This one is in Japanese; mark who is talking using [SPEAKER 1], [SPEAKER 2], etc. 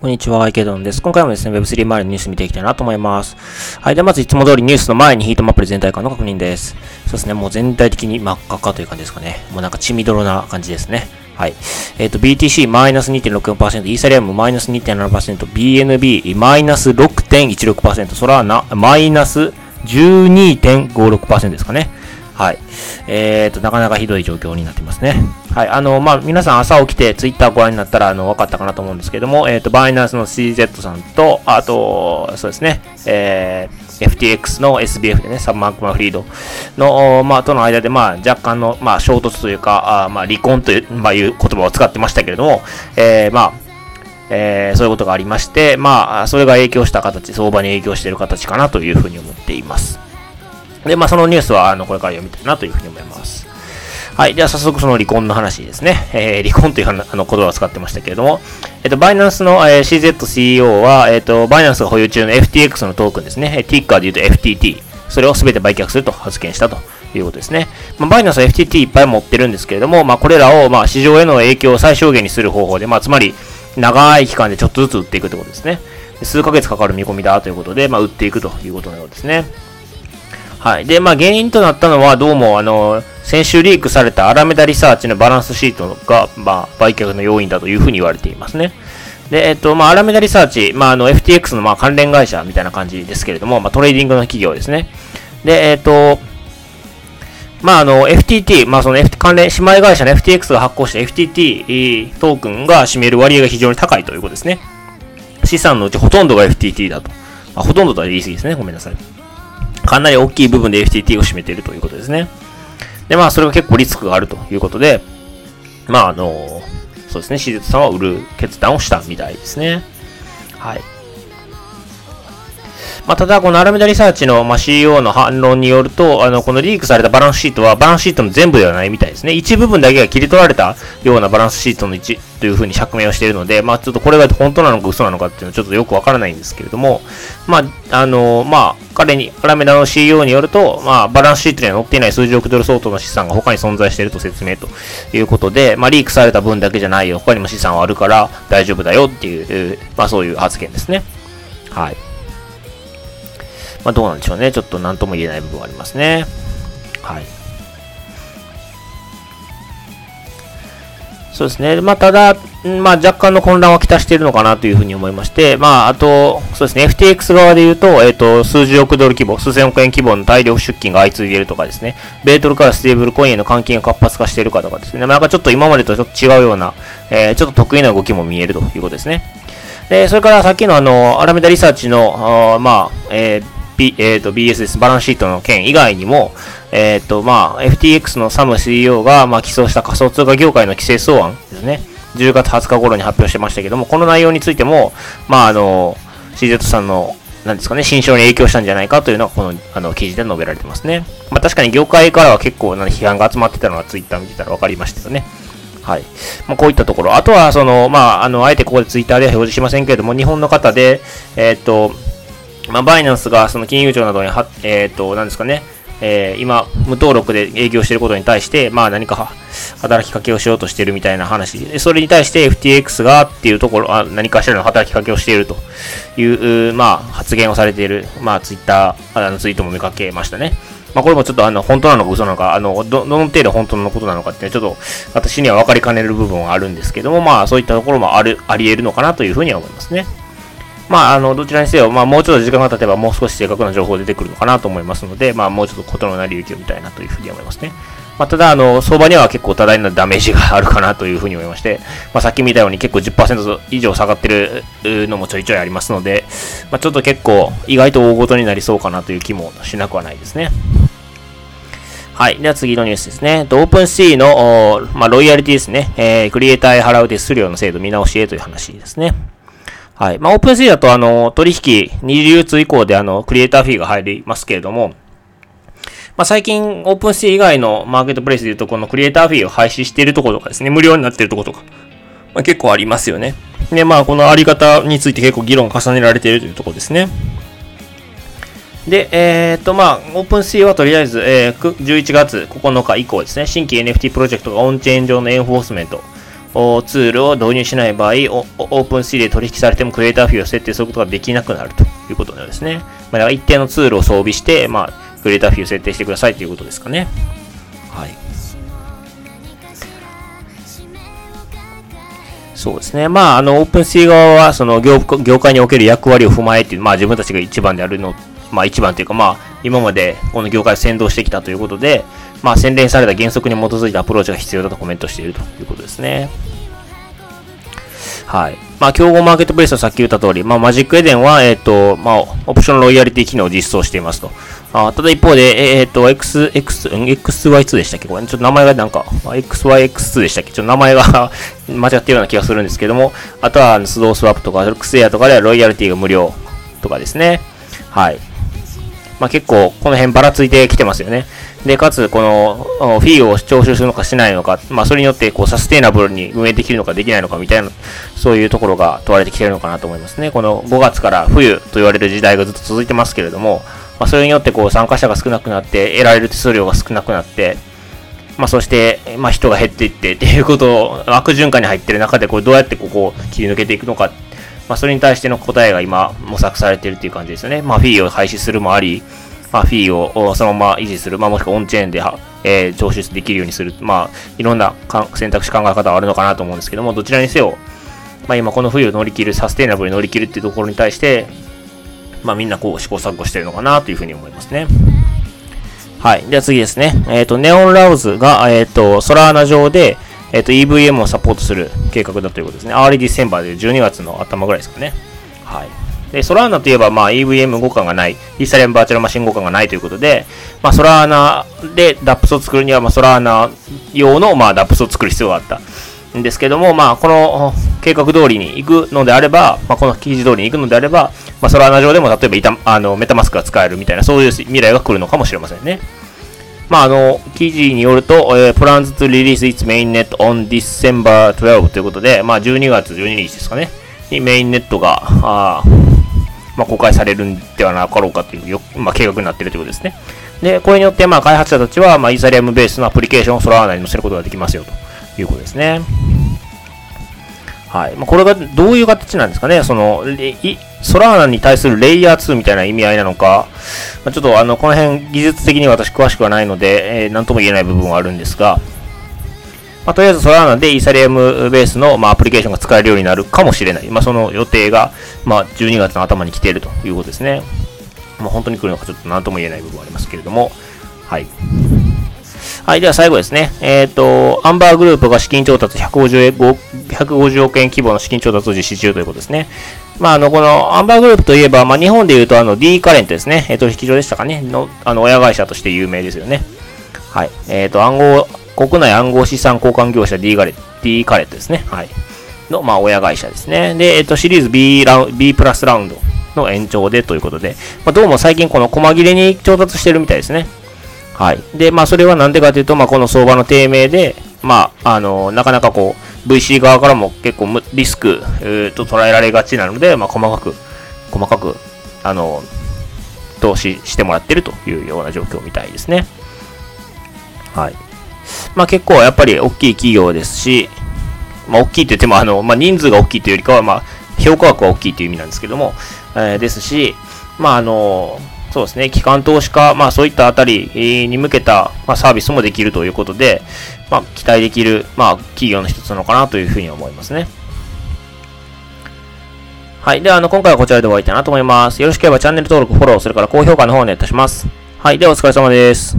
[SPEAKER 1] こんにちは、池田です。今回もですね、Web3 周りのニュース見ていきたいなと思います。はい。ではまずいつも通りニュースの前にヒートマップで全体感の確認です。そうですね、もう全体的に真っ赤かという感じですかね。もうなんか血みどろな感じですね。はい。えっ、ー、と、BTC マイナス2.64%、イーサリアムマイナス2.7%、BNB マイナス6.16%、ソラーナマイナス12.56%ですかね。はい。えっ、ー、と、なかなかひどい状況になってますね。はい。あの、まあ、皆さん朝起きてツイッターご覧になったら、あの、分かったかなと思うんですけども、えっ、ー、と、バイナンスの CZ さんと、あと、そうですね、えー、FTX の SBF でね、サブマーク・マフリードの、まあ、との間で、まあ、若干の、まあ、衝突というか、あまあ、離婚という、まあ、いう言葉を使ってましたけれども、えー、まあ、えー、そういうことがありまして、まあ、それが影響した形、相場に影響している形かなというふうに思っています。で、まあ、そのニュースは、あの、これから読みたいなというふうに思います。はい。では、早速その離婚の話ですね。えー、離婚というあの言葉を使ってましたけれども、えっ、と、バイナンスの、えー、CZCEO は、えっ、と、バイナンスが保有中の FTX のトークンですね。ティッカーで言うと FTT。それを全て売却すると発言したということですね。まあ、バイナンスは FTT いっぱい持ってるんですけれども、まあ、これらを、まあ、市場への影響を最小限にする方法で、まあ、つまり、長い期間でちょっとずつ売っていくということですね。数ヶ月かかる見込みだということで、まあ、売っていくということのようですね。はい。で、まあ、原因となったのは、どうも、あの、先週リークされたアラメダリサーチのバランスシートが、まあ、売却の要因だというふうに言われていますね。で、えっと、まあ、アラメダリサーチ、まあ、あの、FTX の、まあ、関連会社みたいな感じですけれども、まあ、トレーディングの企業ですね。で、えっと、まあ、あの、FTT、まあ、その、F、関連、姉妹会社の FTX が発行した FTT トークンが占める割合が非常に高いということですね。資産のうちほとんどが FTT だと。まあ、ほとんどとは言い過ぎですね。ごめんなさい。かなり大きい部分で FTT を占めているということですね。で、まあ、それが結構リスクがあるということで、まあ、あの、そうですね、手術さんは売る決断をしたみたいですね。はい。まあ、ただ、このアラメダリサーチの、まあ、CEO の反論によると、あの、このリークされたバランスシートは、バランスシートの全部ではないみたいですね。一部分だけが切り取られたようなバランスシートの一というふうに釈明をしているので、まあ、ちょっとこれが本当なのか嘘なのかっていうのはちょっとよくわからないんですけれども、まあ、あの、まあ、彼に、アラメダの CEO によると、まあ、バランスシートには載っていない数十億ドル相当の資産が他に存在していると説明ということで、まあ、リークされた分だけじゃないよ。他にも資産はあるから大丈夫だよっていう、まあ、そういう発言ですね。はい。まあ、どうなんでしょうね。ちょっと何とも言えない部分はありますね。はい。そうですね。まあ、ただ、まあ、若干の混乱はきたしているのかなというふうに思いまして、まあ、あと、そうですね。FTX 側で言うと、えっ、ー、と、数十億ドル規模、数千億円規模の大量出金が相次いでいるとかですね。米ドルからステーブルコインへの換金が活発化しているかとかですね。まあなんかちょっと今までとちょっと違うような、えー、ちょっと得意な動きも見えるということですね。で、それからさっきのあの、アラメダリサーチの、あまあ、えー B えーと、BS です。バランスシートの件以外にも、えっ、ー、と、まあ、FTX のサム CEO が、まあ、起訴した仮想通貨業界の規制草案ですね。10月20日頃に発表してましたけども、この内容についても、まあ、あの、CZ さんの、なんですかね、新章に影響したんじゃないかというのが、この、あの、記事で述べられてますね。まあ、確かに業界からは結構な批判が集まってたのが Twitter 見てたら分かりましたよね。はい。まあ、こういったところ。あとは、その、まあ、あの、あえてここで Twitter では表示しませんけれども、日本の方で、えっ、ー、と、まあ、バイナンスがその金融庁などには、えっ、ー、と、なんですかね、えー、今、無登録で営業していることに対して、まあ何か働きかけをしようとしているみたいな話。それに対して FTX がっていうところ、あ何かしらの働きかけをしているという、まあ発言をされている、まあツイッター、あのツイートも見かけましたね。まあこれもちょっとあの、本当なのか嘘なのか、あの、ど、どの程度本当のことなのかって、ちょっと私には分かりかねる部分はあるんですけども、まあそういったところもある、あり得るのかなというふうには思いますね。まあ、あの、どちらにせよ、まあ、もうちょっと時間が経てば、もう少し正確な情報出てくるのかなと思いますので、まあ、もうちょっとことのなり行きを見たいなというふうに思いますね。まあ、ただ、あの、相場には結構多大なダメージがあるかなというふうに思いまして、まあ、さっき見たように結構10%以上下がってるのもちょいちょいありますので、まあ、ちょっと結構意外と大ごとになりそうかなという気もしなくはないですね。はい。では次のニュースですね。オープンシーの、まあ、ロイヤリティですね。えー、クリエイターへ払う手数料の制度見直しへという話ですね。はい。まあ、オープンシーだと、あの、取引、二次流通以降で、あの、 creator fee が入りますけれども、まあ、最近、オープンシー以外のマーケットプレイスで言うと、この creator fee を廃止しているところとかですね、無料になっているところとか、まあ、結構ありますよね。で、まあ、このあり方について結構議論を重ねられているというところですね。で、えっ、と、まあ、オープンシーはとりあえず、えー、11月9日以降ですね、新規 NFT プロジェクトがオンチェーン上の enforcement、ツールを導入しない場合、オープン C で取引されてもクリエイターフィーを設定することができなくなるということのようですね。まあ、だから一定のツールを装備して、まあ、クリエイターフィーを設定してくださいということですかね。はい。そうですね。まあ、あの、オープン C 側は、その業、業界における役割を踏まえて、まあ、自分たちが一番であるの、まあ、一番というか、まあ、今までこの業界を先導してきたということで、まあ、洗練された原則に基づいたアプローチが必要だとコメントしているということですね。はい。まあ、競合マーケットプレイスはさっき言った通り、まあ、マジックエデンは、えっ、ー、と、まあ、オプションロイヤリティ機能を実装していますと。あただ一方で、えっ、ー、と、X、X、XY2 でしたっけ？これ、ちょっと名前がなんか、XYX2 でしたっけ？ちょっと名前が 間違ってるような気がするんですけども、あとは、スドースワップとか、クスエアとかではロイヤリティが無料とかですね。はい。まあ、結構、この辺ばらついてきてますよね。で、かつ、この、フィーを徴収するのかしないのか、まあ、それによって、こう、サステイナブルに運営できるのかできないのかみたいな、そういうところが問われてきてるのかなと思いますね。この5月から冬と言われる時代がずっと続いてますけれども、まあ、それによって、こう、参加者が少なくなって、得られる手数料が少なくなって、まあ、そして、まあ、人が減っていってっていうことを、悪循環に入ってる中で、これどうやってここを切り抜けていくのか、まあ、それに対しての答えが今、模索されているっていう感じですよね。まあ、フィーを廃止するもあり、まあ、フィーをそのまま維持する、まあ、もしくはオンチェーンで、えー、徴収できるようにする、まあ、いろんな選択肢考え方はあるのかなと思うんですけども、どちらにせよ、まあ、今この冬を乗り切る、サステイナブルに乗り切るっていうところに対して、まあ、みんなこう試行錯誤してるのかなというふうに思いますね。はい。では次ですね。えっ、ー、と、ネオンラウズが、えっ、ー、と、ソラーナ上で、えっ、ー、と、EVM をサポートする計画だということですね。 early December で12月の頭ぐらいですかね。はい。で、ソラーナといえば、まあ、EVM 互換がない、 Ethereum Virtual Machine 互換がないということで、まあ、ソラーナで DApps を作るには、まあ、ソラーナ用の、まあ、DAPS を作る必要があったんですけども、まあ、この計画通りに行くのであれば、まあ、この記事通りに行くのであれば、まあ、ソラーナ上でも例えばイタあのメタマスクが使えるみたいな、そういう未来が来るのかもしれませんね。まあ、あの、記事によると、えー、plans to release its mainnet on December 12ということで、まあ、12月12日ですかね、にメインネットが、あまあ、公開されるんではなかろうかというよ、まあ、計画になっているということですね。で、これによって、まあ、開発者たちは、まあ、イーサリアムベースのアプリケーションをソラーナに載せることができますよということですね。はい。まあ、これがどういう形なんですかね。その、ソラーナに対するレイヤー2みたいな意味合いなのか、まあ、ちょっとあの、この辺技術的に私詳しくはないので、えー、なんとも言えない部分はあるんですが、まあ、とりあえずソラーナでイーサリアムベースの、まあ、アプリケーションが使えるようになるかもしれない。まあ、その予定が、まあ、12月の頭に来ているということですね。まあ、本当に来るのかちょっと何とも言えない部分はありますけれども、はい。はい、では最後ですね。えっ、ー、と、アンバーグループが資金調達150 150億円規模の資金調達を実施中ということですね。まあ、あの、このアンバーグループといえば、まあ、日本で言うと、あの、D カレントですね。えー、取引き所でしたかね。の、あの、親会社として有名ですよね。はい。えっ、ー、と、暗号、国内暗号資産交換業者 D カレ D カレットですね。はい。の、まあ、親会社ですね。で、えっ、ー、と、シリーズ B ラウ B プラスラウンドの延長でということで、まあ、どうも最近この細切れに調達してるみたいですね。はい。で、まあ、それはなんでかというと、まあ、この相場の低迷で、まあ、あの、なかなかこう、VC 側からも結構リスク、えー、と捉えられがちなので、まあ、細かく、細かく、あの、投資してもらってるというような状況みたいですね。はい。まあ結構やっぱり大きい企業ですし、まあ大きいと言ってもあの、まあ人数が大きいというよりかは、まあ評価額が大きいという意味なんですけども、えー、ですし、まああの、そうですね、機関投資家、まあそういったあたりに向けた、まあ、サービスもできるということで、まあ期待できる、まあ企業の一つなのかなというふうに思いますね。はい。では、あの、今回はこちらで終わりたいなと思います。よろしければチャンネル登録、フォロー、それから高評価の方をお願いいたします。はい。では、お疲れ様です。